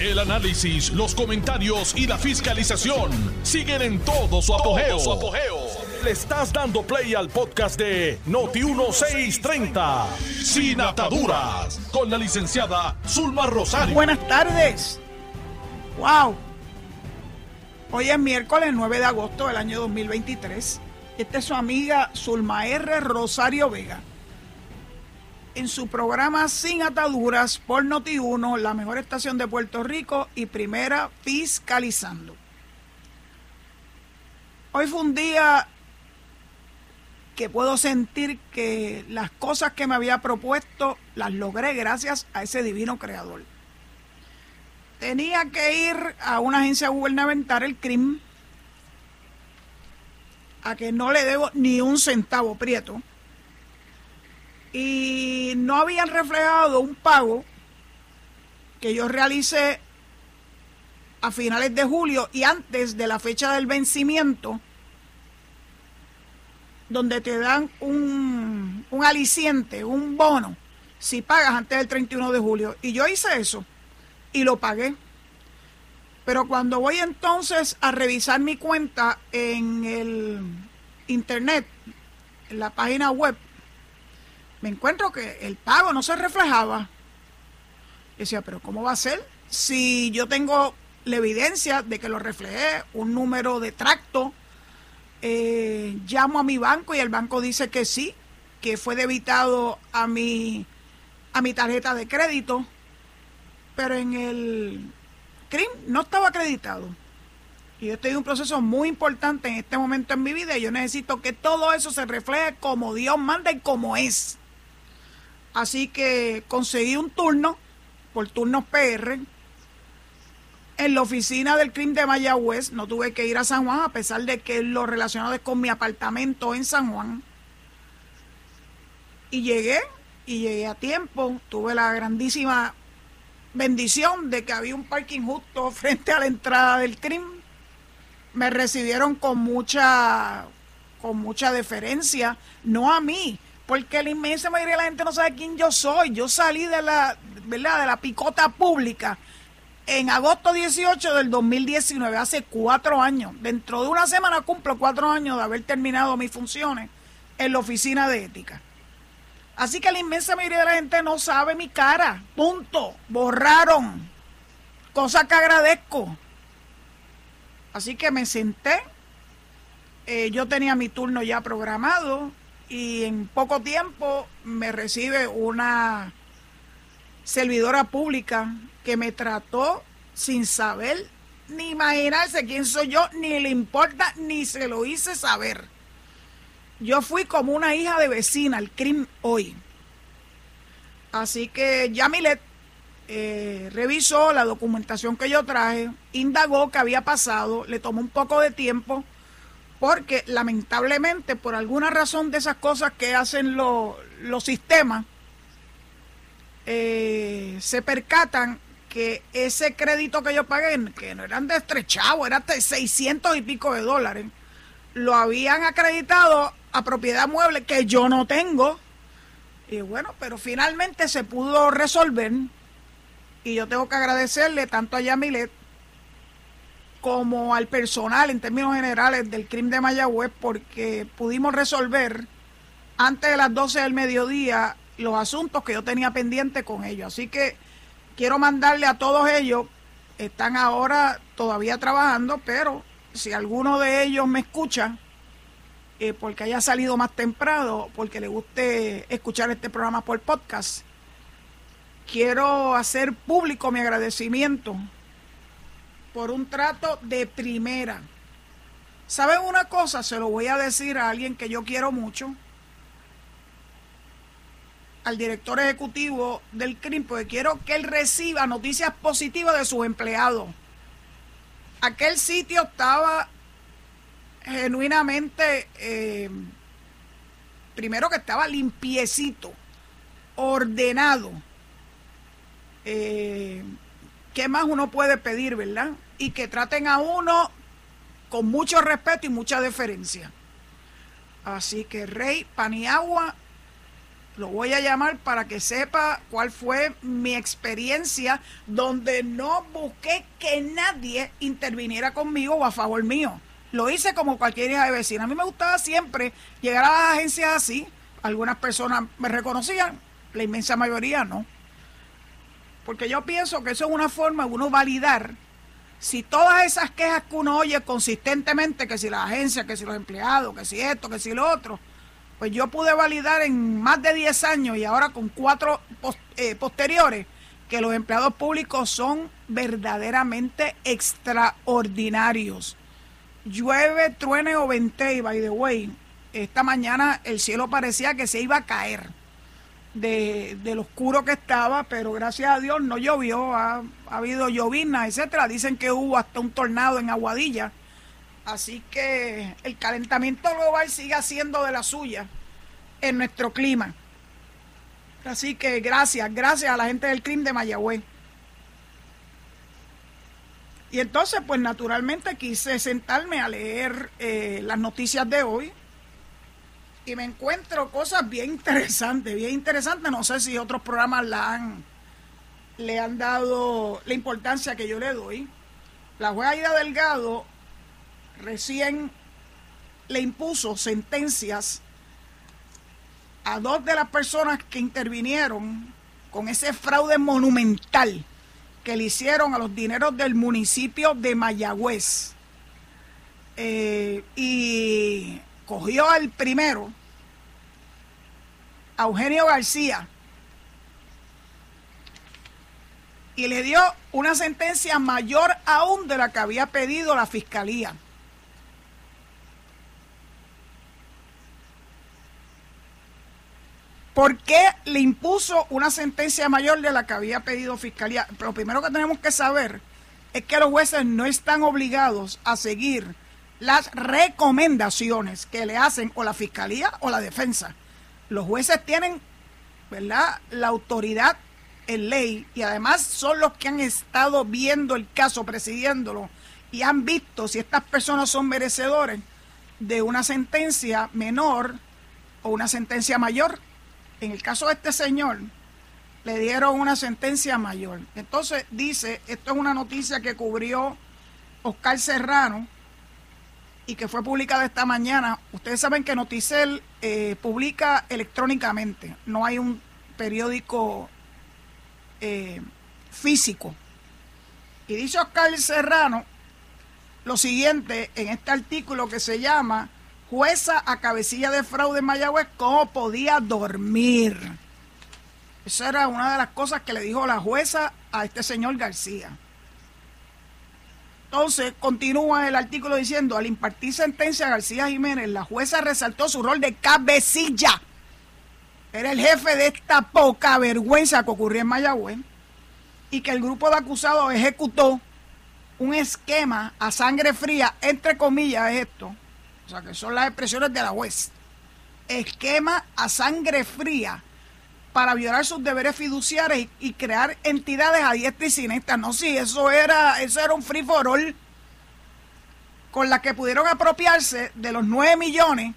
El análisis, los comentarios y la fiscalización siguen en todo su apogeo. Le estás dando play al podcast de Noti1630, Sin Ataduras, con la licenciada Zulma Rosario. Buenas tardes. Wow. Hoy es miércoles 9 de agosto del año 2023. Esta es su amiga Zulma R. Rosario Vega en su programa Sin Ataduras por Noti1, la mejor estación de Puerto Rico y primera fiscalizando. Hoy fue un día que puedo sentir que las cosas que me había propuesto las logré gracias a ese divino creador. Tenía que ir a una agencia gubernamental, el CRIM, a que no le debo ni un centavo prieto y no habían reflejado un pago que yo realicé a finales de julio y antes de la fecha del vencimiento, donde te dan un, un aliciente, un bono, si pagas antes del 31 de julio. Y yo hice eso y lo pagué. Pero cuando voy entonces a revisar mi cuenta en el internet, en la página web, me encuentro que el pago no se reflejaba. Y decía, pero ¿cómo va a ser? Si yo tengo la evidencia de que lo reflejé, un número de tracto, eh, llamo a mi banco y el banco dice que sí, que fue debitado a mi, a mi tarjeta de crédito, pero en el CRIM no estaba acreditado. Y yo estoy en un proceso muy importante en este momento en mi vida y yo necesito que todo eso se refleje como Dios manda y como es. Así que conseguí un turno por turnos PR en la oficina del CRIM de Mayagüez. No tuve que ir a San Juan, a pesar de que lo relacionado es con mi apartamento en San Juan. Y llegué, y llegué a tiempo. Tuve la grandísima bendición de que había un parking justo frente a la entrada del CRIM. Me recibieron con mucha, con mucha deferencia, no a mí, porque la inmensa mayoría de la gente no sabe quién yo soy. Yo salí de la, ¿verdad? de la picota pública en agosto 18 del 2019, hace cuatro años. Dentro de una semana cumplo cuatro años de haber terminado mis funciones en la oficina de ética. Así que la inmensa mayoría de la gente no sabe mi cara. Punto. Borraron. Cosa que agradezco. Así que me senté. Eh, yo tenía mi turno ya programado y en poco tiempo me recibe una servidora pública que me trató sin saber ni imaginarse quién soy yo, ni le importa, ni se lo hice saber. Yo fui como una hija de vecina al crimen hoy. Así que Yamilet eh, revisó la documentación que yo traje, indagó qué había pasado, le tomó un poco de tiempo porque lamentablemente por alguna razón de esas cosas que hacen los sistemas, eh, se percatan que ese crédito que yo pagué, que no eran de estrechado, era de 600 y pico de dólares, lo habían acreditado a propiedad mueble que yo no tengo. Y bueno, pero finalmente se pudo resolver. Y yo tengo que agradecerle tanto a Yamilet como al personal en términos generales del crimen de Mayagüez porque pudimos resolver antes de las 12 del mediodía los asuntos que yo tenía pendiente con ellos. Así que quiero mandarle a todos ellos, están ahora todavía trabajando, pero si alguno de ellos me escucha, eh, porque haya salido más temprano, porque le guste escuchar este programa por podcast, quiero hacer público mi agradecimiento por un trato de primera. ¿Saben una cosa? Se lo voy a decir a alguien que yo quiero mucho, al director ejecutivo del CRIM, porque quiero que él reciba noticias positivas de sus empleados. Aquel sitio estaba genuinamente, eh, primero que estaba limpiecito, ordenado. Eh, ¿Qué más uno puede pedir, verdad? Y que traten a uno con mucho respeto y mucha deferencia. Así que Rey Paniagua, Lo voy a llamar para que sepa cuál fue mi experiencia donde no busqué que nadie interviniera conmigo o a favor mío. Lo hice como cualquier hija de vecina. A mí me gustaba siempre llegar a las agencias así. Algunas personas me reconocían, la inmensa mayoría no. Porque yo pienso que eso es una forma de uno validar si todas esas quejas que uno oye consistentemente, que si la agencia, que si los empleados, que si esto, que si lo otro, pues yo pude validar en más de 10 años y ahora con cuatro eh, posteriores que los empleados públicos son verdaderamente extraordinarios. Llueve, truene o vente, y by the way, esta mañana el cielo parecía que se iba a caer de, lo oscuro que estaba, pero gracias a Dios no llovió, ha, habido llovizna, etcétera. Dicen que hubo hasta un tornado en Aguadilla. Así que el calentamiento global sigue haciendo de la suya en nuestro clima. Así que gracias, gracias a la gente del CRIM de Mayagüez. Y entonces, pues naturalmente quise sentarme a leer eh, las noticias de hoy y me encuentro cosas bien interesantes, bien interesantes. No sé si otros programas la han, le han dado la importancia que yo le doy. La jueza Aida Delgado recién le impuso sentencias a dos de las personas que intervinieron con ese fraude monumental que le hicieron a los dineros del municipio de Mayagüez. Eh, y cogió al primero, a Eugenio García, y le dio una sentencia mayor aún de la que había pedido la fiscalía. ¿Por qué le impuso una sentencia mayor de la que había pedido fiscalía? Lo primero que tenemos que saber es que los jueces no están obligados a seguir las recomendaciones que le hacen o la fiscalía o la defensa. Los jueces tienen, ¿verdad?, la autoridad en ley y además son los que han estado viendo el caso, presidiéndolo y han visto si estas personas son merecedores de una sentencia menor o una sentencia mayor. En el caso de este señor, le dieron una sentencia mayor. Entonces dice, esto es una noticia que cubrió Oscar Serrano, y que fue publicada esta mañana. Ustedes saben que Noticel eh, publica electrónicamente, no hay un periódico eh, físico. Y dice Oscar Serrano lo siguiente en este artículo que se llama Jueza a cabecilla de fraude en Mayagüez, ¿cómo podía dormir? Esa era una de las cosas que le dijo la jueza a este señor García. Entonces, continúa el artículo diciendo, al impartir sentencia a García Jiménez, la jueza resaltó su rol de cabecilla. Era el jefe de esta poca vergüenza que ocurrió en Mayagüez y que el grupo de acusados ejecutó un esquema a sangre fría, entre comillas esto, o sea que son las expresiones de la juez, esquema a sangre fría para violar sus deberes fiduciarios y, crear entidades a diestra y siniestra. No, sí, eso era, eso era un free for all con la que pudieron apropiarse de los 9 millones,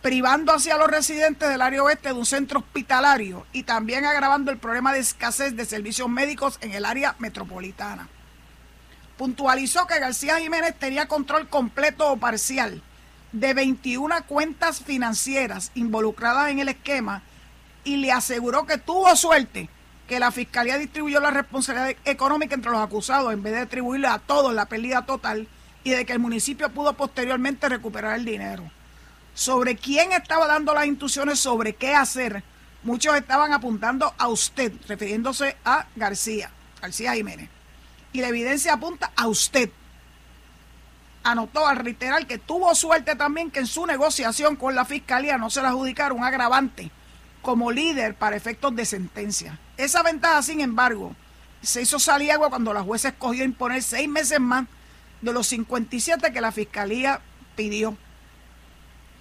privando hacia los residentes del área oeste de un centro hospitalario y también agravando el problema de escasez de servicios médicos en el área metropolitana. Puntualizó que García Jiménez tenía control completo o parcial de 21 cuentas financieras involucradas en el esquema y le aseguró que tuvo suerte que la fiscalía distribuyó la responsabilidad económica entre los acusados en vez de atribuirle a todos la pérdida total y de que el municipio pudo posteriormente recuperar el dinero. Sobre quién estaba dando las instrucciones sobre qué hacer, muchos estaban apuntando a usted, refiriéndose a García, García Jiménez. Y la evidencia apunta a usted. Anotó al reiterar que tuvo suerte también que en su negociación con la fiscalía no se le adjudicaron un agravante como líder para efectos de sentencia. Esa ventaja, sin embargo, se hizo salir agua cuando la jueza escogió imponer seis meses más de los 57 que la fiscalía pidió.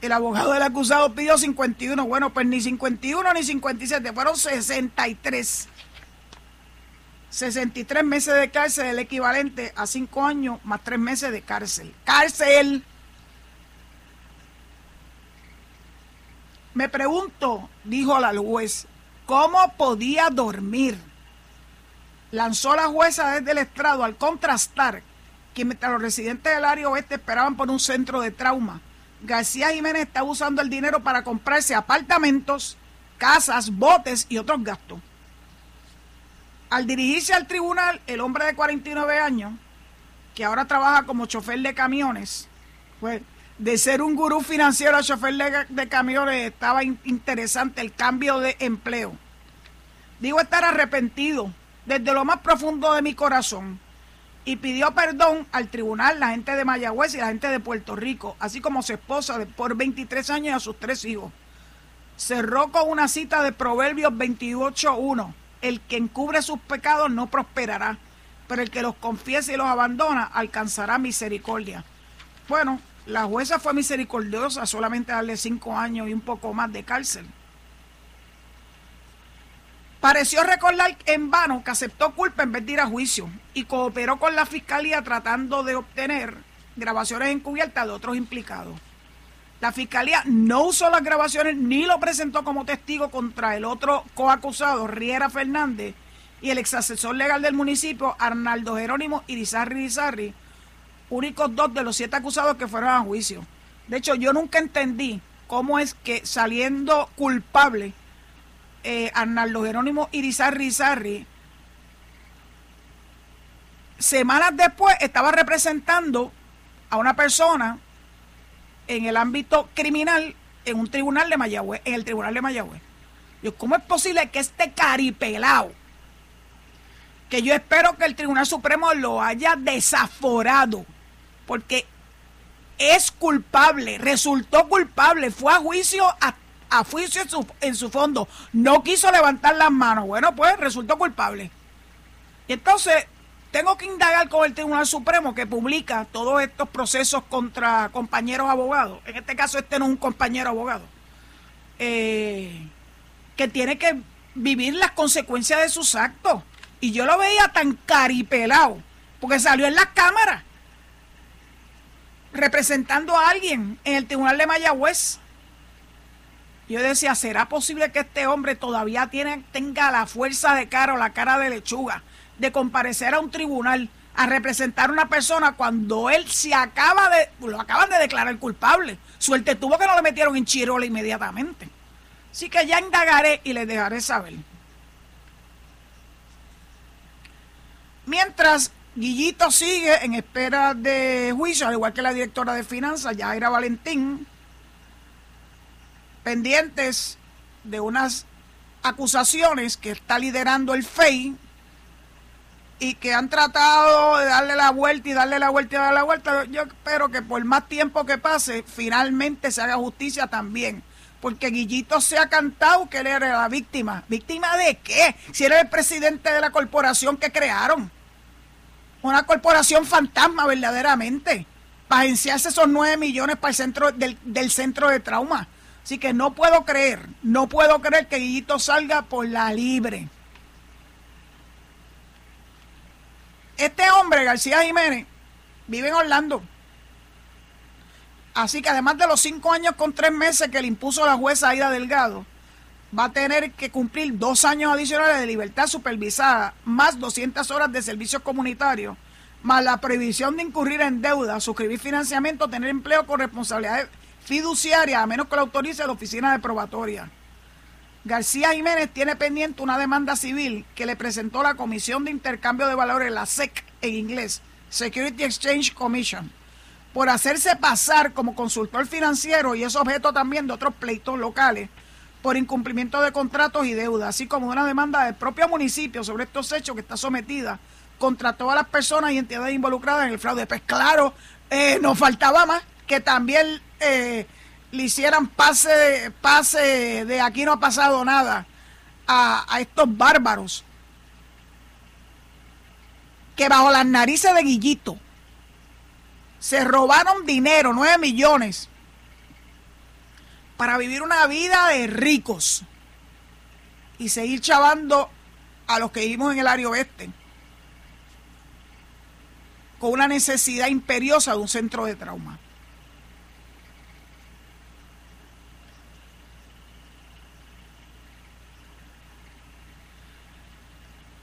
El abogado del acusado pidió 51. Bueno, pues ni 51 ni 57, fueron 63. 63 meses de cárcel, el equivalente a 5 años más 3 meses de cárcel. ¡Cárcel! Me pregunto, dijo la juez, ¿cómo podía dormir? Lanzó la jueza desde el estrado al contrastar que mientras los residentes del área oeste esperaban por un centro de trauma, García Jiménez estaba usando el dinero para comprarse apartamentos, casas, botes y otros gastos. Al dirigirse al tribunal, el hombre de 49 años, que ahora trabaja como chofer de camiones, pues de ser un gurú financiero a chofer de, camiones estaba interesante el cambio de empleo. Digo estar arrepentido desde lo más profundo de mi corazón y pidió perdón al tribunal, la gente de Mayagüez y la gente de Puerto Rico, así como su esposa por 23 años y a sus tres hijos. Cerró con una cita de Proverbios 28.1. El que encubre sus pecados no prosperará, pero el que los confiese y los abandona alcanzará misericordia. Bueno, la jueza fue misericordiosa, solamente darle cinco años y un poco más de cárcel. Pareció recordar en vano que aceptó culpa en vez de ir a juicio y cooperó con la fiscalía tratando de obtener grabaciones encubiertas de otros implicados. La fiscalía no usó las grabaciones ni lo presentó como testigo contra el otro coacusado, Riera Fernández, y el ex asesor legal del municipio, Arnaldo Jerónimo Irizarri Irizarri, únicos dos de los siete acusados que fueron a juicio. De hecho, yo nunca entendí cómo es que saliendo culpable eh, Arnaldo Jerónimo Irizarri semanas después estaba representando a una persona en el ámbito criminal en un tribunal de Mayagüez, en el tribunal de Mayagüez. ¿cómo es posible que este caripelao, que yo espero que el Tribunal Supremo lo haya desaforado, porque es culpable, resultó culpable, fue a juicio a juicio en su, en su fondo, no quiso levantar las manos. Bueno, pues resultó culpable. Y entonces tengo que indagar con el Tribunal Supremo que publica todos estos procesos contra compañeros abogados. En este caso, este no es un compañero abogado. Eh, que tiene que vivir las consecuencias de sus actos. Y yo lo veía tan caripelado, porque salió en las cámaras representando a alguien en el Tribunal de Mayagüez. Yo decía, ¿será posible que este hombre todavía tiene, tenga la fuerza de cara o la cara de lechuga de comparecer a un tribunal a representar a una persona cuando él se acaba de, lo acaban de declarar culpable? Suerte tuvo que no le metieron en chirola inmediatamente. Así que ya indagaré y les dejaré saber. Mientras Guillito sigue en espera de juicio, al igual que la directora de finanzas, Yaira Valentín, pendientes de unas acusaciones que está liderando el FEI y que han tratado de darle la vuelta y darle la vuelta y darle la vuelta. Yo espero que por más tiempo que pase, finalmente se haga justicia también. Porque Guillito se ha cantado que él era la víctima. ¿Víctima de qué? Si era el presidente de la corporación que crearon. Una corporación fantasma verdaderamente. Para agenciarse esos nueve millones para el centro del, del centro de trauma. Así que no puedo creer, no puedo creer que Guillito salga por la libre. Este hombre, García Jiménez, vive en Orlando. Así que además de los cinco años con tres meses que le impuso la jueza Aida Delgado, va a tener que cumplir dos años adicionales de libertad supervisada, más 200 horas de servicio comunitario, más la prohibición de incurrir en deuda, suscribir financiamiento, tener empleo con responsabilidades fiduciaria, a menos que lo autorice la oficina de probatoria. García Jiménez tiene pendiente una demanda civil que le presentó la Comisión de Intercambio de Valores, la SEC en inglés, Security Exchange Commission, por hacerse pasar como consultor financiero y es objeto también de otros pleitos locales por incumplimiento de contratos y deudas, así como una demanda del propio municipio sobre estos hechos que está sometida contra todas las personas y entidades involucradas en el fraude. Pues claro, eh, nos faltaba más que también eh, le hicieran pase, pase de aquí no ha pasado nada a, a estos bárbaros que bajo las narices de Guillito se robaron dinero, nueve millones, para vivir una vida de ricos y seguir chavando a los que vivimos en el área oeste con una necesidad imperiosa de un centro de trauma.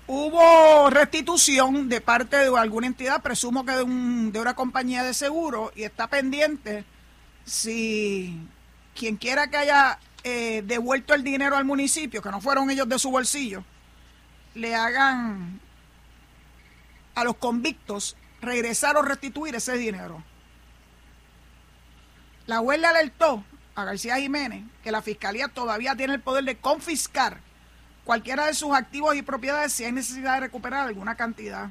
Hubo restitución de parte de alguna entidad, presumo que de, un, de una compañía de seguro, y está pendiente si quien quiera que haya eh, devuelto el dinero al municipio, que no fueron ellos de su bolsillo, le hagan a los convictos regresar o restituir ese dinero. La juez le alertó a García Jiménez que la fiscalía todavía tiene el poder de confiscar cualquiera de sus activos y propiedades si hay necesidad de recuperar alguna cantidad.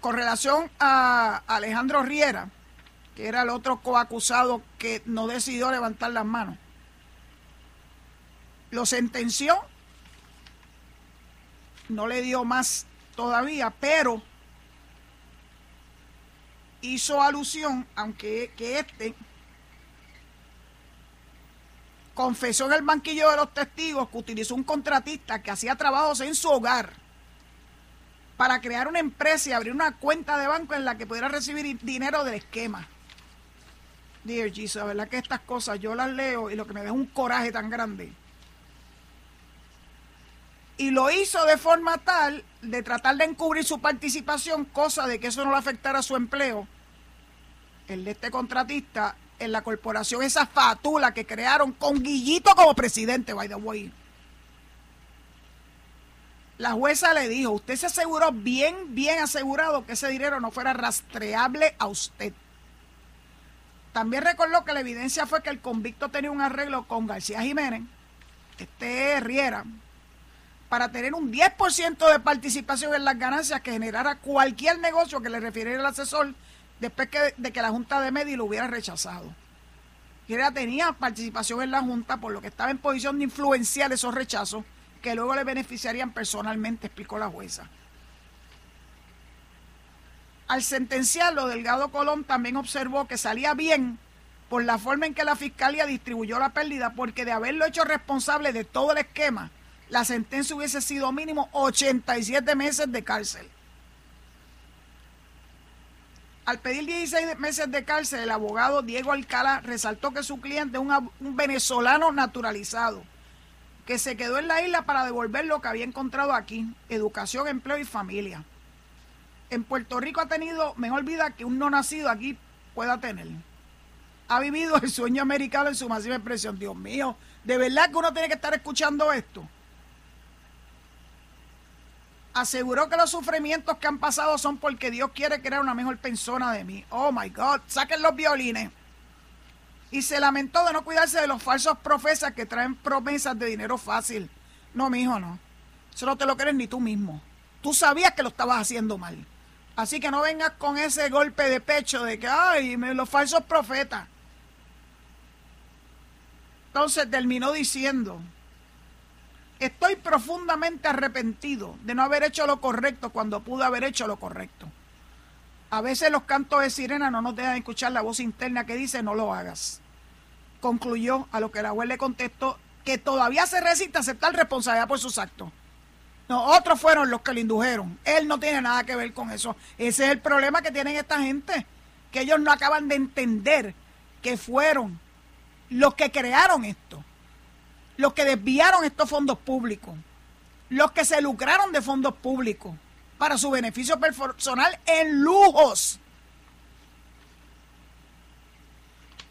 Con relación a Alejandro Riera, que era el otro coacusado que no decidió levantar las manos, lo sentenció, no le dio más todavía, pero hizo alusión, aunque que este confesó en el banquillo de los testigos que utilizó un contratista que hacía trabajos en su hogar para crear una empresa y abrir una cuenta de banco en la que pudiera recibir dinero del esquema. Dear Jesus, ¿verdad que estas cosas yo las leo y lo que me da un coraje tan grande? Y lo hizo de forma tal de tratar de encubrir su participación, cosa de que eso no le afectara su empleo, el de este contratista, en la corporación, esa fatula que crearon con Guillito como presidente, by the. La jueza le dijo, usted se aseguró bien, bien asegurado que ese dinero no fuera rastreable a usted. También recordó que la evidencia fue que el convicto tenía un arreglo con García Jiménez, este Riera, para tener un 10% de participación en las ganancias que generara cualquier negocio que le refiriera el asesor después de que la Junta de Medi lo hubiera rechazado. Riera tenía participación en la Junta, por lo que estaba en posición de influenciar esos rechazos que luego le beneficiarían personalmente, explicó la jueza. Al sentenciarlo, Delgado Colón también observó que salía bien por la forma en que la fiscalía distribuyó la pérdida, porque de haberlo hecho responsable de todo el esquema, la sentencia hubiese sido mínimo 87 meses de cárcel. Al pedir 16 meses de cárcel, el abogado Diego Alcalá resaltó que su cliente es un venezolano naturalizado que se quedó en la isla para devolver lo que había encontrado aquí, educación, empleo y familia. En Puerto Rico ha tenido mejor vida que un no nacido aquí pueda tener. Ha vivido el sueño americano en su máxima expresión. Dios mío, de verdad que uno tiene que estar escuchando esto. Aseguró que los sufrimientos que han pasado son porque Dios quiere crear una mejor persona de mí. Oh my God, saquen los violines y se lamentó de no cuidarse de los falsos profesas que traen promesas de dinero fácil. No, mi hijo, no. Eso no te lo crees ni tú mismo. Tú sabías que lo estabas haciendo mal. Así que no vengas con ese golpe de pecho de que, ay, los falsos profetas. Entonces terminó diciendo, estoy profundamente arrepentido de no haber hecho lo correcto cuando pude haber hecho lo correcto. A veces los cantos de sirena no nos dejan escuchar la voz interna que dice no lo hagas. Concluyó a lo que la abuela le contestó que todavía se resiste a aceptar responsabilidad por sus actos. No, otros fueron los que le indujeron. Él no tiene nada que ver con eso. Ese es el problema que tienen esta gente, que ellos no acaban de entender que fueron los que crearon esto, los que desviaron estos fondos públicos, los que se lucraron de fondos públicos para su beneficio personal en lujos.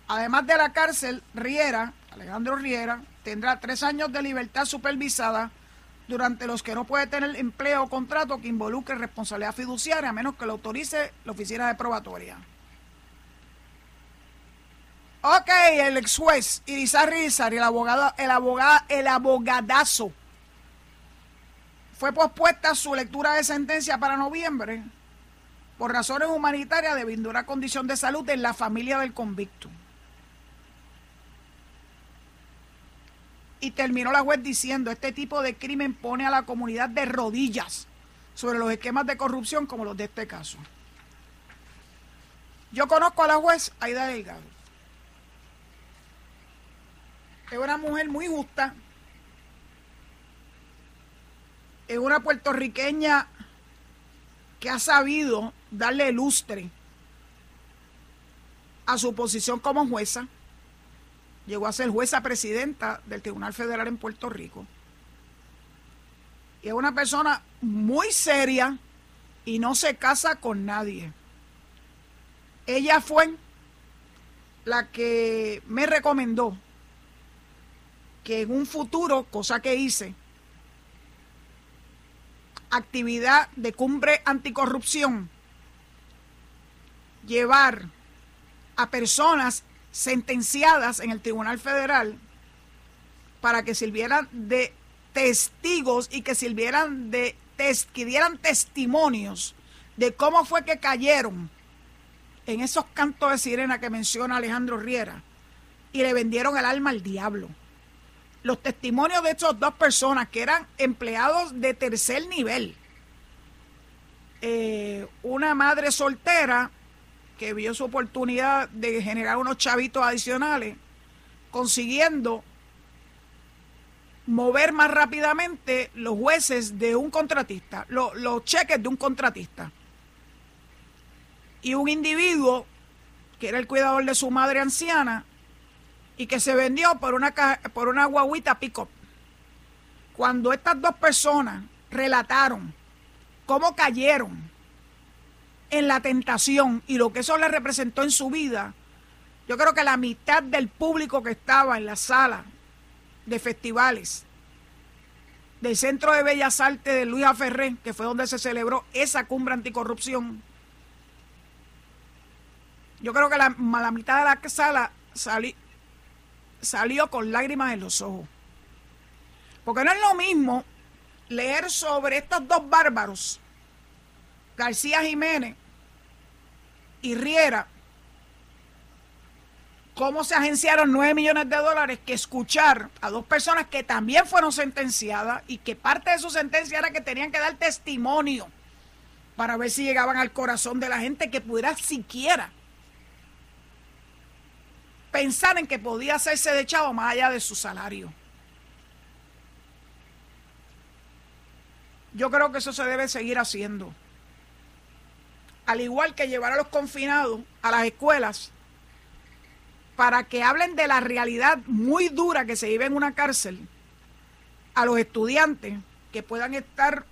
Además de la cárcel, Riera, Alejandro Riera, tendrá tres años de libertad supervisada durante los que no puede tener empleo o contrato que involucre responsabilidad fiduciaria a menos que lo autorice la oficina de probatoria. Ok, el ex juez Irizar Rizar y el abogado, el abogado, el abogadazo fue pospuesta su lectura de sentencia para noviembre por razones humanitarias debido a una condición de salud en la familia del convicto. Y terminó la juez diciendo, este tipo de crimen pone a la comunidad de rodillas sobre los esquemas de corrupción como los de este caso. Yo conozco a la juez Aida Delgado. Es una mujer muy justa, es una puertorriqueña que ha sabido darle lustre a su posición como jueza, llegó a ser jueza presidenta del Tribunal Federal en Puerto Rico. Y es una persona muy seria y no se casa con nadie. Ella fue la que me recomendó que en un futuro, cosa que hice, actividad de cumbre anticorrupción, llevar a personas sentenciadas en el Tribunal Federal para que sirvieran de testigos y que sirvieran de que dieran testimonios de cómo fue que cayeron en esos cantos de sirena que menciona Alejandro Riera y le vendieron el alma al diablo. Los testimonios de estas dos personas que eran empleados de tercer nivel. Eh, una madre soltera que vio su oportunidad de generar unos chavitos adicionales, consiguiendo mover más rápidamente los jueces de un contratista, los, cheques de un contratista. Y un individuo que era el cuidador de su madre anciana y que se vendió por una, por una guaguita pick Cuando estas dos personas relataron cómo cayeron en la tentación y lo que eso le representó en su vida, yo creo que la mitad del público que estaba en la sala de festivales del Centro de Bellas Artes de Luis Ferré, que fue donde se celebró esa cumbre anticorrupción, yo creo que la, la mitad de la sala salió con lágrimas en los ojos. Porque no es lo mismo leer sobre estos dos bárbaros García Jiménez y Riera, cómo se agenciaron 9 millones de dólares que escuchar a dos personas que también fueron sentenciadas y que parte de su sentencia era que tenían que dar testimonio para ver si llegaban al corazón de la gente que pudiera siquiera pensar en que podía hacerse de chavo más allá de su salario. Yo creo que eso se debe seguir haciendo al igual que llevar a los confinados a las escuelas para que hablen de la realidad muy dura que se vive en una cárcel a los estudiantes que puedan estar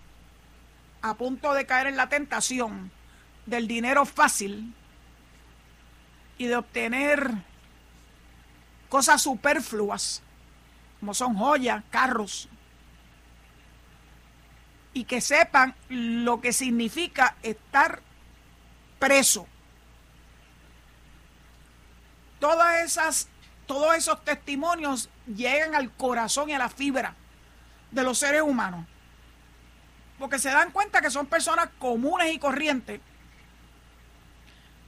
a punto de caer en la tentación del dinero fácil y de obtener cosas superfluas, como son joyas, carros, y que sepan lo que significa estar preso. Todas esas, todos esos testimonios llegan al corazón y a la fibra de los seres humanos. Porque se dan cuenta que son personas comunes y corrientes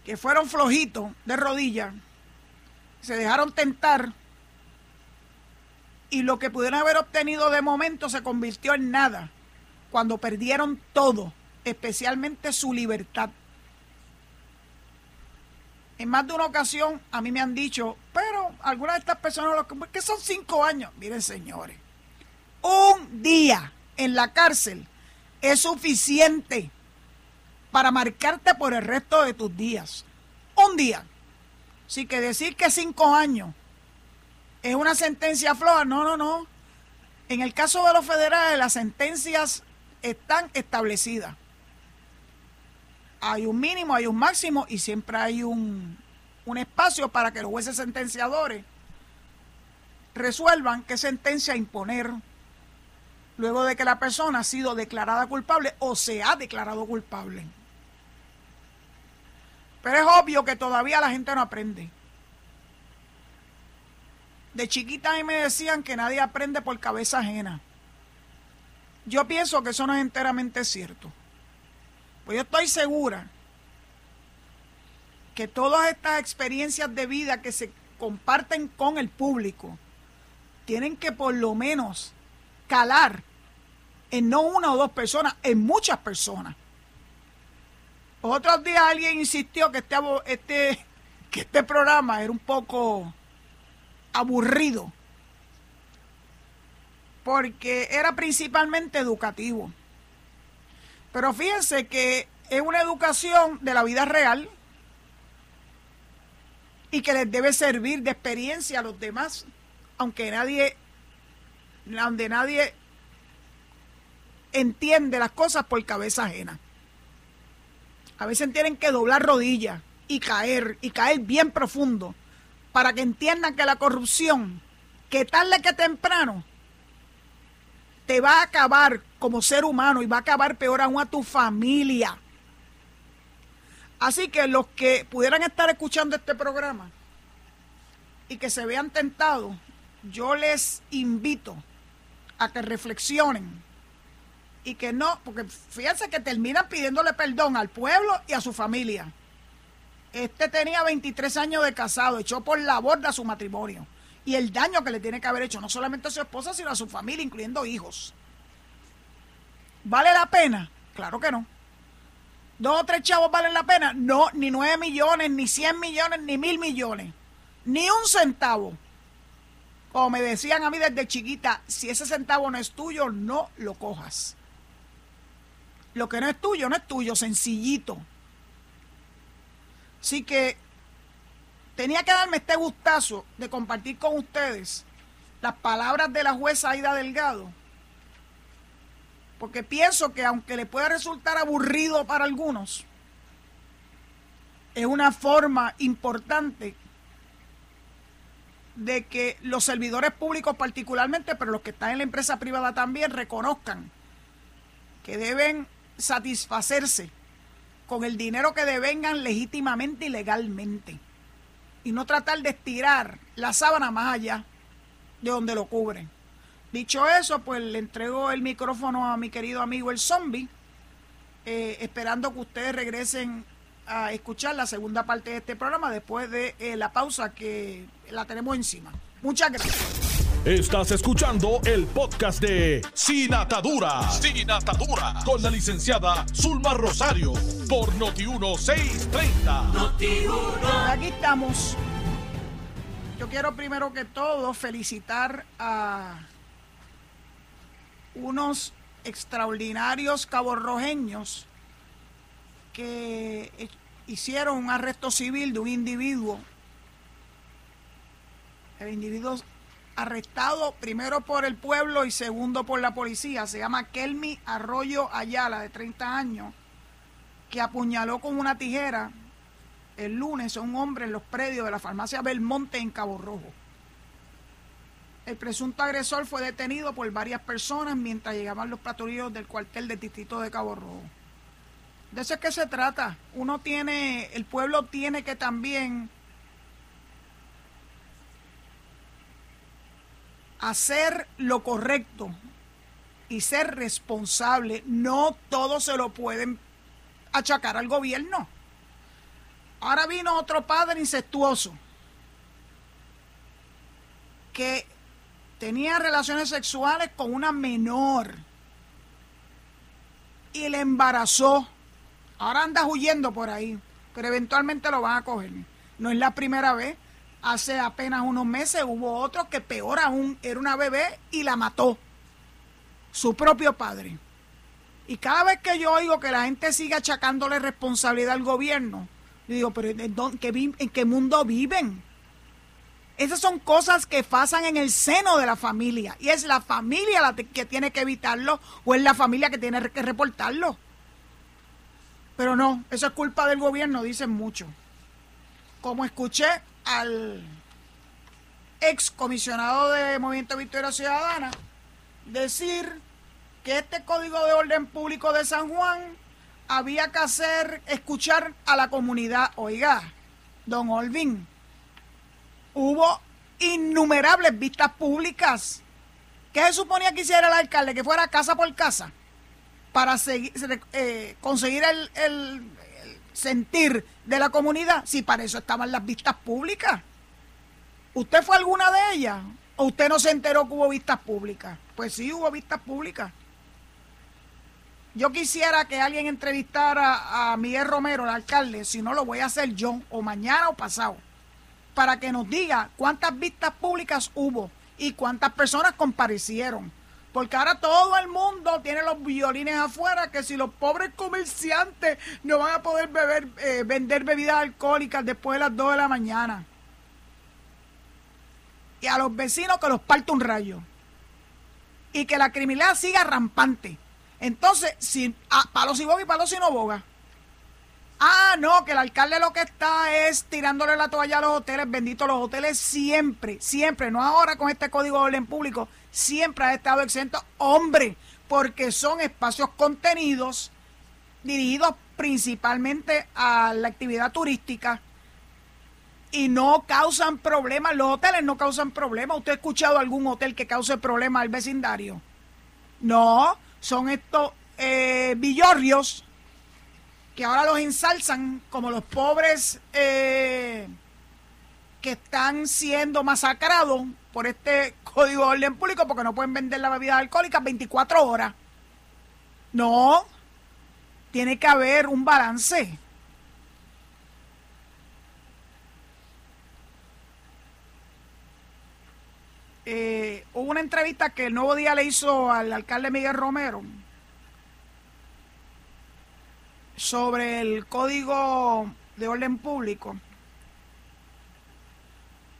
que fueron flojitos de rodillas, se dejaron tentar y lo que pudieron haber obtenido de momento se convirtió en nada cuando perdieron todo, especialmente su libertad. En más de una ocasión a mí me han dicho, pero algunas de estas personas, lo que son cinco años, miren señores, un día en la cárcel es suficiente para marcarte por el resto de tus días. Un día. Así que decir que cinco años es una sentencia floja, no, no, no. En el caso de los federales, las sentencias están establecidas hay un mínimo, hay un máximo y siempre hay un, espacio para que los jueces sentenciadores resuelvan qué sentencia imponer luego de que la persona ha sido declarada culpable o se ha declarado culpable. Pero es obvio que todavía la gente no aprende. De chiquita a mí me decían que nadie aprende por cabeza ajena. Yo pienso que eso no es enteramente cierto. Pues yo estoy segura que todas estas experiencias de vida que se comparten con el público tienen que por lo menos calar en no una o dos personas, en muchas personas. Otros días alguien insistió que este, este, que este programa era un poco aburrido porque era principalmente educativo. Pero fíjense que es una educación de la vida real. y que les debe servir de experiencia a los demás, aunque nadie, donde nadie entiende las cosas por cabeza ajena. A veces tienen que doblar rodillas y caer, y caer bien profundo, para que entiendan que la corrupción, que tarde que temprano, te va a acabar como ser humano y va a acabar peor aún a tu familia. Así que los que pudieran estar escuchando este programa y que se vean tentados, yo les invito a que reflexionen y que no, porque fíjense que terminan pidiéndole perdón al pueblo y a su familia. Este tenía 23 años de casado, echó por la borda su matrimonio y el daño que le tiene que haber hecho no solamente a su esposa, sino a su familia, incluyendo hijos. ¿Vale la pena? Claro que no. ¿Dos o tres chavos valen la pena? No, ni nueve millones, ni cien millones, ni mil millones. Ni un centavo. Como me decían a mí desde chiquita, si ese centavo no es tuyo, no lo cojas. Lo que no es tuyo, no es tuyo, sencillito. Así que tenía que darme este gustazo de compartir con ustedes las palabras de la jueza Aida Delgado porque pienso que aunque le pueda resultar aburrido para algunos, es una forma importante de que los servidores públicos particularmente, pero los que están en la empresa privada también, reconozcan que deben satisfacerse con el dinero que devengan legítimamente y legalmente. Y no tratar de estirar la sábana más allá de donde lo cubren. Dicho eso, pues le entrego el micrófono a mi querido amigo el zombie, eh, esperando que ustedes regresen a escuchar la segunda parte de este programa después de eh, la pausa que la tenemos encima. Muchas gracias. Estás escuchando el podcast de Sin Atadura. Sin Atadura. Con la licenciada Zulma Rosario. Por Noti1630. Aquí estamos. Yo quiero primero que todo felicitar a unos extraordinarios caborrojeños que hicieron un arresto civil de un individuo. El individuo arrestado primero por el pueblo y segundo por la policía. Se llama Kelmi Arroyo Ayala, de 30 años, que apuñaló con una tijera el lunes a un hombre en los predios de la farmacia Belmonte en Cabo Rojo. El presunto agresor fue detenido por varias personas mientras llegaban los patrulleros del cuartel del distrito de Cabo Rojo. De eso es que se trata. Uno tiene, el pueblo tiene que también hacer lo correcto y ser responsable. No todo se lo pueden achacar al gobierno. Ahora vino otro padre incestuoso que tenía relaciones sexuales con una menor y le embarazó. Ahora anda huyendo por ahí, pero eventualmente lo van a coger. No es la primera vez. Hace apenas unos meses hubo otro que peor aún era una bebé y la mató. Su propio padre. Y cada vez que yo oigo que la gente sigue achacándole responsabilidad al gobierno, digo, pero ¿en qué mundo viven? Esas son cosas que pasan en el seno de la familia. Y es la familia la que tiene que evitarlo o es la familia que tiene que reportarlo. Pero no, eso es culpa del gobierno, dicen mucho. Como escuché al ex comisionado de Movimiento Victoria Ciudadana decir que este Código de Orden Público de San Juan había que hacer, escuchar a la comunidad. Oiga, don Olvin, hubo innumerables vistas públicas. ¿Qué se suponía que hiciera el alcalde? Que fuera casa por casa para eh, conseguir el, sentir de la comunidad. Si para eso estaban las vistas públicas. ¿Usted fue alguna de ellas? ¿O usted no se enteró que hubo vistas públicas? Pues sí, hubo vistas públicas. Yo quisiera que alguien entrevistara a Miguel Romero, el alcalde, si no lo voy a hacer yo, o mañana o pasado para que nos diga cuántas vistas públicas hubo y cuántas personas comparecieron. Porque ahora todo el mundo tiene los violines afuera, que si los pobres comerciantes no van a poder beber, eh, vender bebidas alcohólicas después de las 2 de la mañana. Y a los vecinos que los parta un rayo. Y que la criminalidad siga rampante. Entonces, si, ah, a Palos y boga y Palos y no boga. Ah, no, que el alcalde lo que está es tirándole la toalla a los hoteles, bendito los hoteles siempre, siempre, no ahora con este código de orden público, siempre ha estado exento, hombre, porque son espacios contenidos dirigidos principalmente a la actividad turística y no causan problemas. Los hoteles no causan problemas. ¿Usted ha escuchado algún hotel que cause problemas al vecindario? No, son estos eh, villorrios que ahora los ensalzan como los pobres eh, que están siendo masacrados por este código de orden público porque no pueden vender la bebida alcohólica 24 horas. No, tiene que haber un balance. Eh, hubo una entrevista que el Nuevo Día le hizo al alcalde Miguel Romero sobre el código de orden público.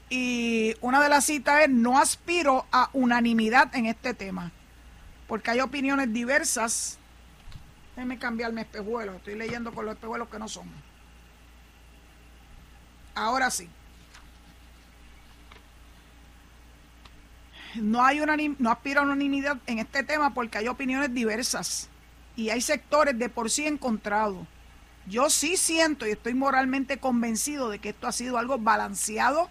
Y una de las citas es, no aspiro a unanimidad en este tema, porque hay opiniones diversas. Déjenme cambiarme espejuelos, estoy leyendo con los espejuelos que no son. Ahora sí. No, hay no aspiro a unanimidad en este tema porque hay opiniones diversas y hay sectores de por sí encontrados. Yo sí siento y estoy moralmente convencido de que esto ha sido algo balanceado,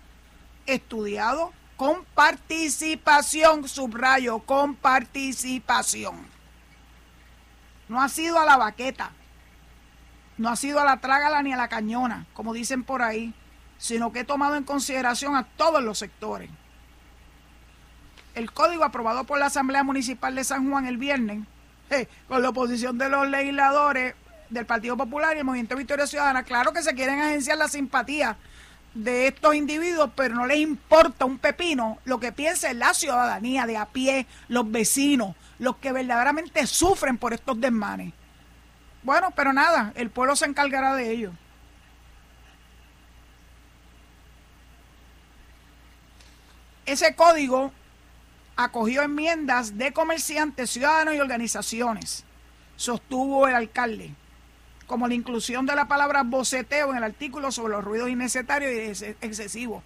estudiado, con participación, subrayo, con participación. No ha sido a la baqueta, no ha sido a la trágala ni a la cañona, como dicen por ahí, sino que he tomado en consideración a todos los sectores. El código aprobado por la Asamblea Municipal de San Juan el viernes con la oposición de los legisladores del Partido Popular y el Movimiento Victoria Ciudadana, claro que se quieren agenciar la simpatía de estos individuos, pero no les importa un pepino lo que piense la ciudadanía de a pie, los vecinos, los que verdaderamente sufren por estos desmanes. Bueno, pero nada, el pueblo se encargará de ello. Ese código acogió enmiendas de comerciantes, ciudadanos y organizaciones, sostuvo el alcalde, como la inclusión de la palabra boceteo en el artículo sobre los ruidos innecesarios y excesivos.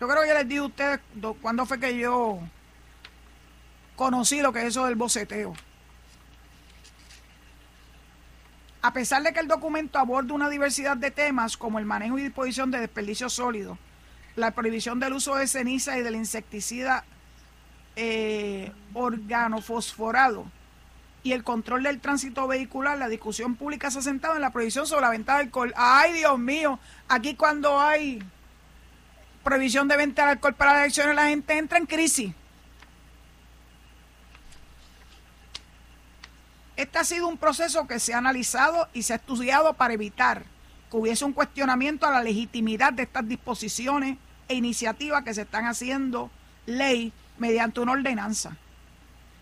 Yo creo que ya les dije a ustedes cuándo fue que yo conocí lo que es eso del boceteo. A pesar de que el documento aborda una diversidad de temas como el manejo y disposición de desperdicios sólidos, la prohibición del uso de ceniza y del insecticida eh, organofosforado y el control del tránsito vehicular, la discusión pública se ha sentado en la prohibición sobre la venta de alcohol. Ay, Dios mío, aquí cuando hay prohibición de venta de alcohol para las elecciones, la gente entra en crisis. Este ha sido un proceso que se ha analizado y se ha estudiado para evitar que hubiese un cuestionamiento a la legitimidad de estas disposiciones e iniciativas que se están haciendo ley mediante una ordenanza.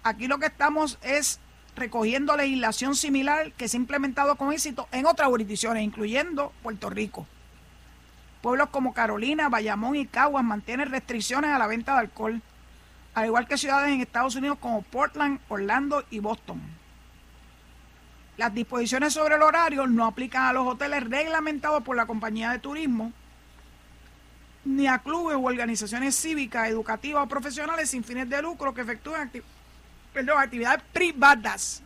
Aquí lo que estamos es recogiendo legislación similar que se ha implementado con éxito en otras jurisdicciones, incluyendo Puerto Rico. Pueblos como Carolina, Bayamón y Caguas mantienen restricciones a la venta de alcohol, al igual que ciudades en Estados Unidos como Portland, Orlando y Boston. Las disposiciones sobre el horario no aplican a los hoteles reglamentados por la compañía de turismo ni a clubes u organizaciones cívicas, educativas o profesionales sin fines de lucro que efectúen actividades privadas.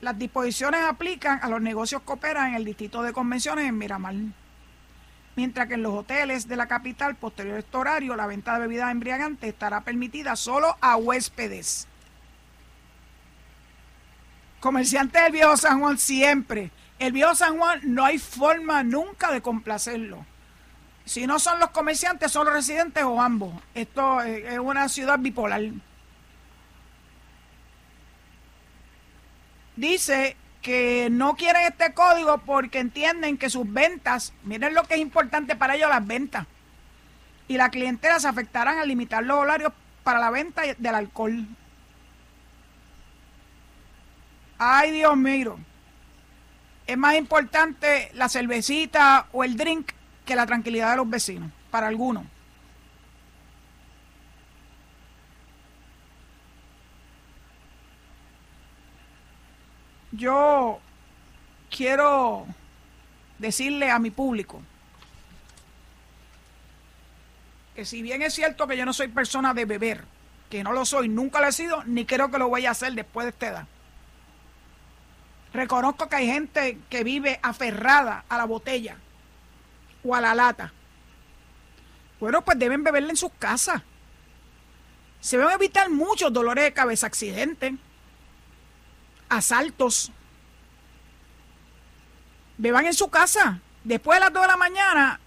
Las disposiciones aplican a los negocios que operan en el distrito de convenciones en Miramar. Mientras que en los hoteles de la capital, posterior a este horario, la venta de bebidas embriagantes estará permitida solo a huéspedes. Comerciantes del Viejo San Juan siempre el viejo San Juan no hay forma nunca de complacerlo. Si no son los comerciantes, son los residentes o ambos. Esto es una ciudad bipolar. Dice que no quieren este código porque entienden que sus ventas, miren lo que es importante para ellos las ventas, y la clientela se afectarán al limitar los horarios para la venta del alcohol. Ay, Dios mío es más importante la cervecita o el drink que la tranquilidad de los vecinos. para algunos. Yo quiero decirle a mi público que si bien es cierto que yo no soy persona de beber, que no lo soy, nunca lo he sido, ni creo que lo voy a hacer después de esta edad. Reconozco que hay gente que vive aferrada a la botella o a la lata. Bueno, pues deben beberla en sus casas. Se van a evitar muchos dolores de cabeza, accidentes, asaltos. Beban en su casa. Después de las 2 de la mañana,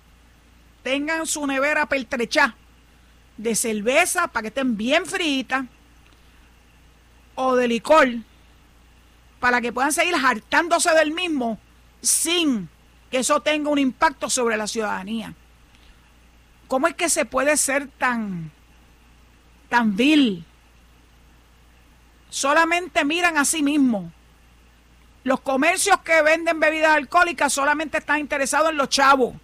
tengan su nevera pertrechada de cerveza para que estén bien fritas o de licor para que puedan seguir hartándose del mismo sin que eso tenga un impacto sobre la ciudadanía. ¿Cómo es que se puede ser tan, tan vil? Solamente miran a sí mismos. Los comercios que venden bebidas alcohólicas solamente están interesados en los chavos.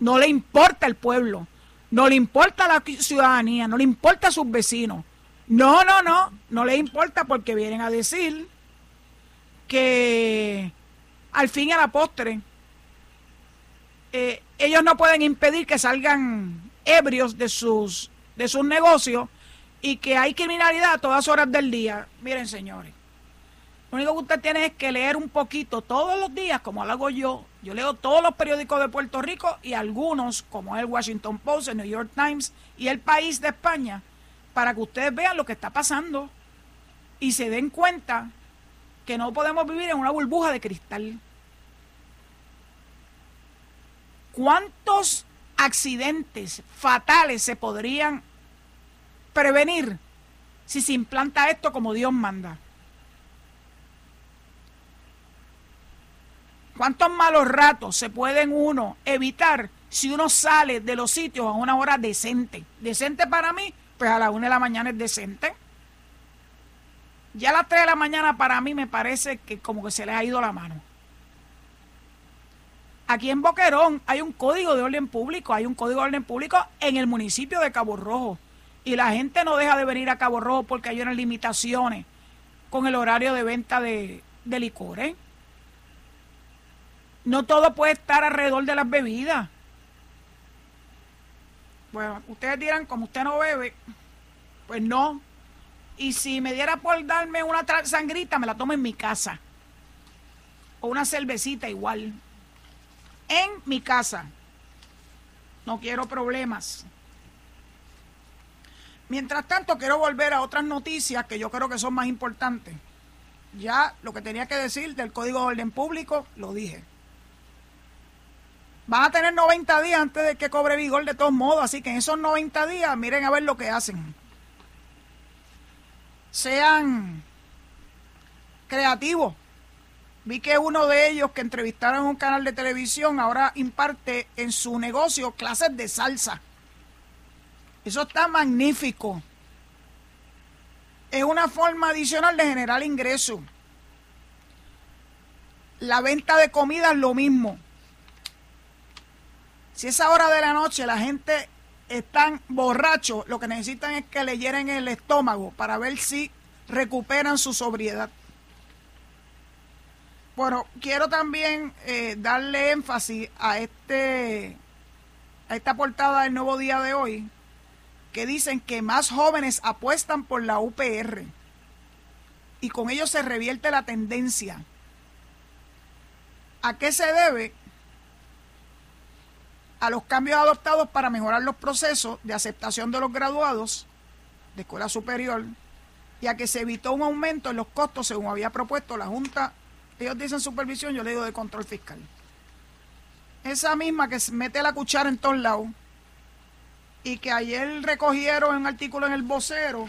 No le importa el pueblo, no le importa la ciudadanía, no le importa a sus vecinos. No, no, no, no le importa porque vienen a decir que al fin y a la postre eh, ellos no pueden impedir que salgan ebrios de sus, de sus negocios y que hay criminalidad a todas horas del día. Miren, señores, lo único que usted tiene es que leer un poquito todos los días, como lo hago yo. Yo leo todos los periódicos de Puerto Rico y algunos, como el Washington Post, el New York Times y el País de España, para que ustedes vean lo que está pasando y se den cuenta que no podemos vivir en una burbuja de cristal. ¿Cuántos accidentes fatales se podrían prevenir si se implanta esto como Dios manda? ¿Cuántos malos ratos se pueden uno evitar si uno sale de los sitios a una hora decente? Decente para mí, pues a la una de la mañana es decente. Ya a las 3 de la mañana para mí me parece que como que se les ha ido la mano. Aquí en Boquerón hay un código de orden público, hay un código de orden público en el municipio de Cabo Rojo. Y la gente no deja de venir a Cabo Rojo porque hay unas limitaciones con el horario de venta de, de licores. No todo puede estar alrededor de las bebidas. Bueno, ustedes dirán, como usted no bebe, pues no, y si me diera por darme una sangrita, me la tomo en mi casa. O una cervecita igual. En mi casa. No quiero problemas. Mientras tanto, quiero volver a otras noticias que yo creo que son más importantes. Ya lo que tenía que decir del Código de Orden Público, lo dije. Van a tener 90 días antes de que cobre vigor de todos modos, así que en esos 90 días miren a ver lo que hacen sean creativos. Vi que uno de ellos que entrevistaron en un canal de televisión ahora imparte en su negocio clases de salsa. Eso está magnífico. Es una forma adicional de generar ingresos. La venta de comida es lo mismo. Si esa hora de la noche la gente están borrachos, lo que necesitan es que le hieren el estómago para ver si recuperan su sobriedad. Bueno, quiero también eh, darle énfasis a este a esta portada del nuevo día de hoy, que dicen que más jóvenes apuestan por la UPR y con ello se revierte la tendencia. ¿A qué se debe? A los cambios adoptados para mejorar los procesos de aceptación de los graduados de escuela superior y a que se evitó un aumento en los costos según había propuesto la Junta, ellos dicen supervisión, yo le digo de control fiscal. Esa misma que mete la cuchara en todos lados y que ayer recogieron un artículo en el vocero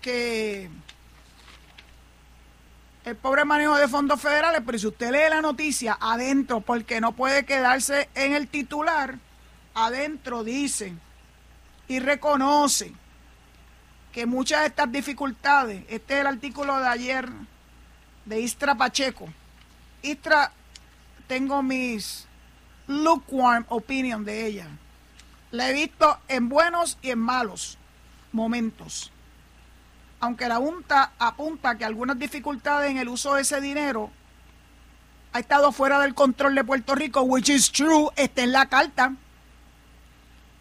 que el pobre manejo de fondos federales, pero si usted lee la noticia adentro, porque no puede quedarse en el titular, adentro dice y reconoce que muchas de estas dificultades, este es el artículo de ayer de Istra Pacheco. Istra, tengo mis lukewarm opinion de ella. La he visto en buenos y en malos momentos. Aunque la Junta apunta que algunas dificultades en el uso de ese dinero ha estado fuera del control de Puerto Rico, which is true, está en la carta.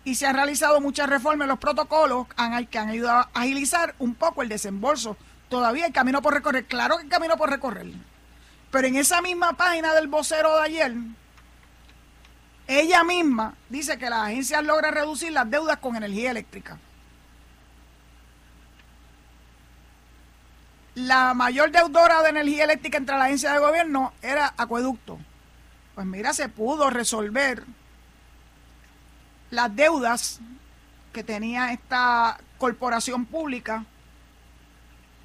Y se han realizado muchas reformas en los protocolos que han ayudado a agilizar un poco el desembolso. Todavía hay camino por recorrer. Claro que hay camino por recorrer. Pero en esa misma página del vocero de ayer, ella misma dice que las agencias logran reducir las deudas con energía eléctrica. La mayor deudora de energía eléctrica entre la agencia de gobierno era Acueducto. Pues mira, se pudo resolver las deudas que tenía esta corporación pública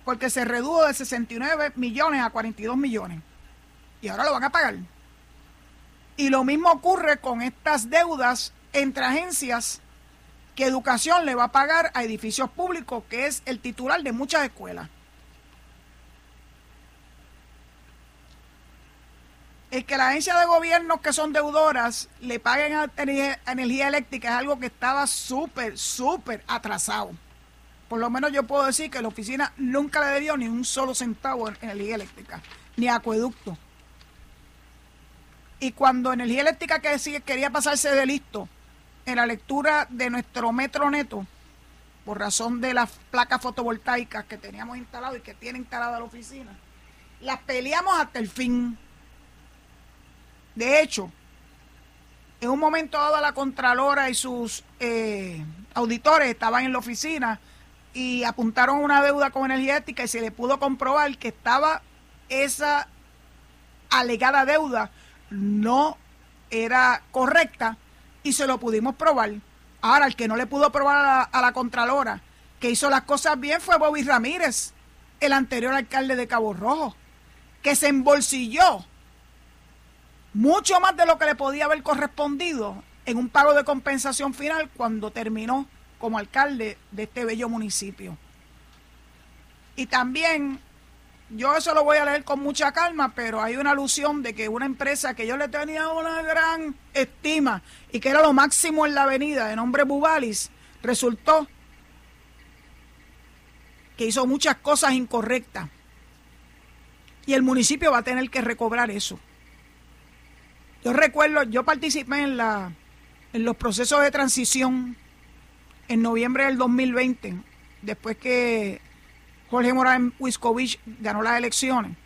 porque se redujo de 69 millones a 42 millones. Y ahora lo van a pagar. Y lo mismo ocurre con estas deudas entre agencias que educación le va a pagar a edificios públicos, que es el titular de muchas escuelas. El que la agencia de gobierno que son deudoras le paguen a energía, eléctrica es algo que estaba súper, súper atrasado. Por lo menos yo puedo decir que la oficina nunca le debió ni un solo centavo en energía eléctrica, ni acueducto. Y cuando Energía Eléctrica que quería pasarse de listo en la lectura de nuestro metro neto, por razón de las placas fotovoltaicas que teníamos instalado y que tiene instalada la oficina, las peleamos hasta el fin. De hecho, en un momento dado la Contralora y sus eh, auditores estaban en la oficina y apuntaron una deuda con energía eléctrica y se le pudo comprobar que estaba esa alegada deuda no era correcta y se lo pudimos probar. Ahora, el que no le pudo probar a la, Contralora que hizo las cosas bien fue Bobby Ramírez, el anterior alcalde de Cabo Rojo, que se embolsilló mucho más de lo que le podía haber correspondido en un pago de compensación final cuando terminó como alcalde de este bello municipio. Y también yo eso lo voy a leer con mucha calma, pero hay una alusión de que una empresa que yo le tenía una gran estima y que era lo máximo en la avenida, de nombre Bubalis, resultó que hizo muchas cosas incorrectas. Y el municipio va a tener que recobrar eso. Yo recuerdo, yo participé en, la, en los procesos de transición en noviembre del 2020, después que Jorge Morán Wiscovich ganó las elecciones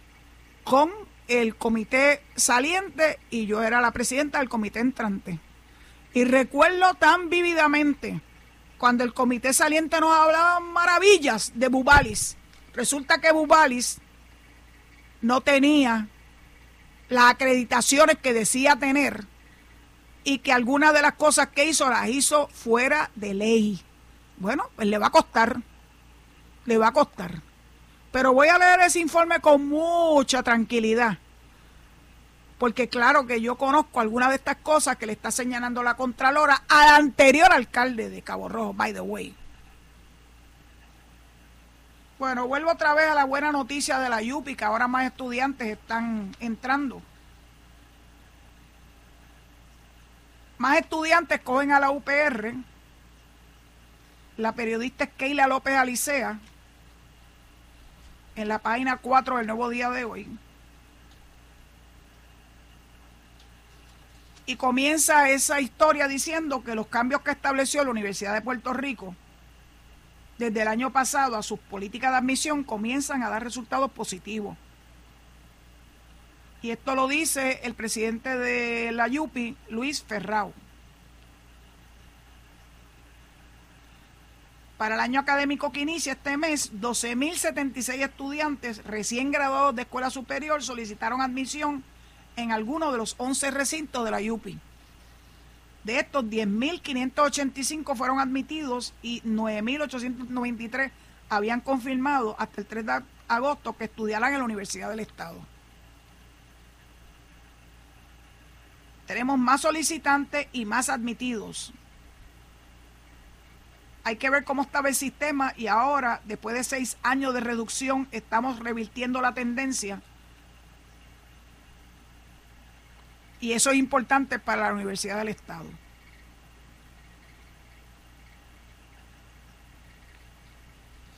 con el comité saliente y yo era la presidenta del comité entrante. Y recuerdo tan vívidamente cuando el comité saliente nos hablaba maravillas de Bubalis. Resulta que Bubalis no tenía las acreditaciones que decía tener y que algunas de las cosas que hizo las hizo fuera de ley. Bueno, pues le va a costar le va a costar. Pero voy a leer ese informe con mucha tranquilidad. Porque claro que yo conozco algunas de estas cosas que le está señalando la Contralora al anterior alcalde de Cabo Rojo, by the way. Bueno, vuelvo otra vez a la buena noticia de la YUPI, que ahora más estudiantes están entrando. Más estudiantes cogen a la UPR. La periodista es Keila López Alicea, en la página 4 del Nuevo Día de hoy. Y comienza esa historia diciendo que los cambios que estableció la Universidad de Puerto Rico desde el año pasado a sus políticas de admisión comienzan a dar resultados positivos. Y esto lo dice el presidente de la YUPI, Luis Ferrao. Para el año académico que inicia este mes, 12.076 estudiantes recién graduados de escuela superior solicitaron admisión en alguno de los 11 recintos de la UPI. De estos, 10.585 fueron admitidos y 9.893 habían confirmado hasta el 3 de agosto que estudiarán en la Universidad del Estado. Tenemos más solicitantes y más admitidos hay que ver cómo estaba el sistema y ahora, después de seis años de reducción, estamos revirtiendo la tendencia. Y eso es importante para la Universidad del Estado.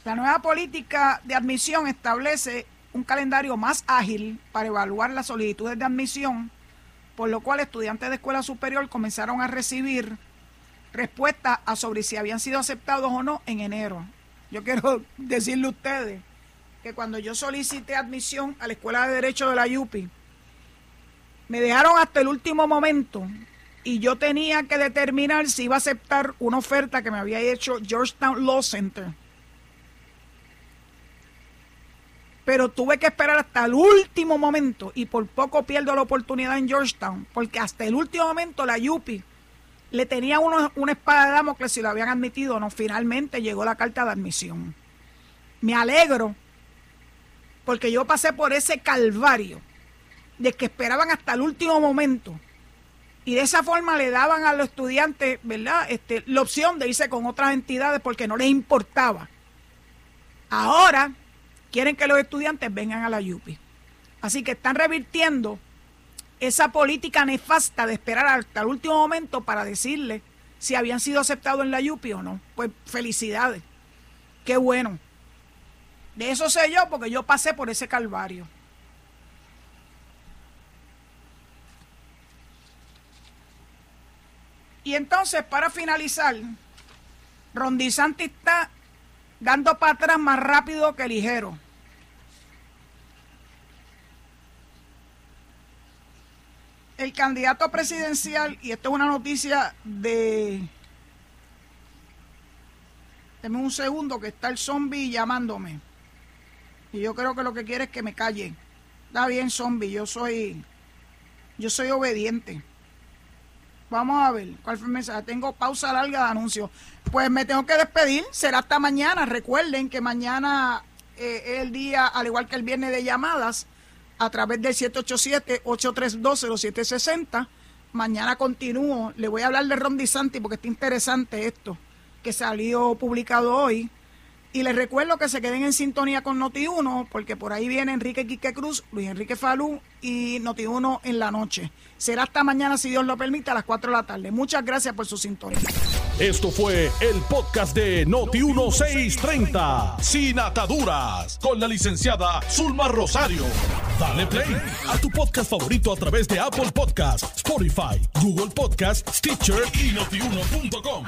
La nueva política de admisión establece un calendario más ágil para evaluar las solicitudes de admisión, por lo cual estudiantes de escuela superior comenzaron a recibir respuestas sobre si habían sido aceptados o no en enero. Yo quiero decirle a ustedes que cuando yo solicité admisión a la Escuela de Derecho de la UPI, me dejaron hasta el último momento y yo tenía que determinar si iba a aceptar una oferta que me había hecho Georgetown Law Center pero tuve que esperar hasta el último momento y por poco pierdo la oportunidad en Georgetown, porque hasta el último momento la Yupi le tenía una espada de Damocles si lo habían admitido o no. Finalmente llegó la carta de admisión. Me alegro porque yo pasé por ese calvario de que esperaban hasta el último momento y de esa forma le daban a los estudiantes, ¿verdad? Este, la opción de irse con otras entidades porque no les importaba. Ahora quieren que los estudiantes vengan a la YUPI. Así que están revirtiendo esa política nefasta de esperar hasta el último momento para decirle si habían sido aceptados en la YUPI o no. Pues felicidades. Qué bueno. De eso sé yo porque yo pasé por ese calvario. Y entonces, para finalizar, Rondizanti está dando para atrás más rápido que ligero. el candidato presidencial, y esto es una noticia de... Deme un segundo que está el zombie llamándome. Y yo creo que lo que quiere es que me calle. Está bien, zombie, yo soy... Yo soy obediente. Vamos a ver, ¿cuál fue el mensaje? Tengo pausa larga de anuncios. Pues me tengo que despedir, será hasta mañana. Recuerden que mañana eh, es el día, al igual que el viernes de llamadas, a través del 787-832-0760. Mañana continúo. Le voy a hablar de Ron Santi porque está interesante esto que salió publicado hoy. Y les recuerdo que se queden en sintonía con Noti1, porque por ahí viene Enrique Quique Cruz, Luis Enrique Falú y Noti1 en la noche. Será hasta mañana, si Dios lo permite, a las 4 de la tarde. Muchas gracias por su sintonía. Esto fue el podcast de Noti1630, sin ataduras, con la licenciada Zulma Rosario. Dale play a tu podcast favorito a través de Apple Podcasts, Spotify, Google Podcasts, Stitcher y notiuno.com.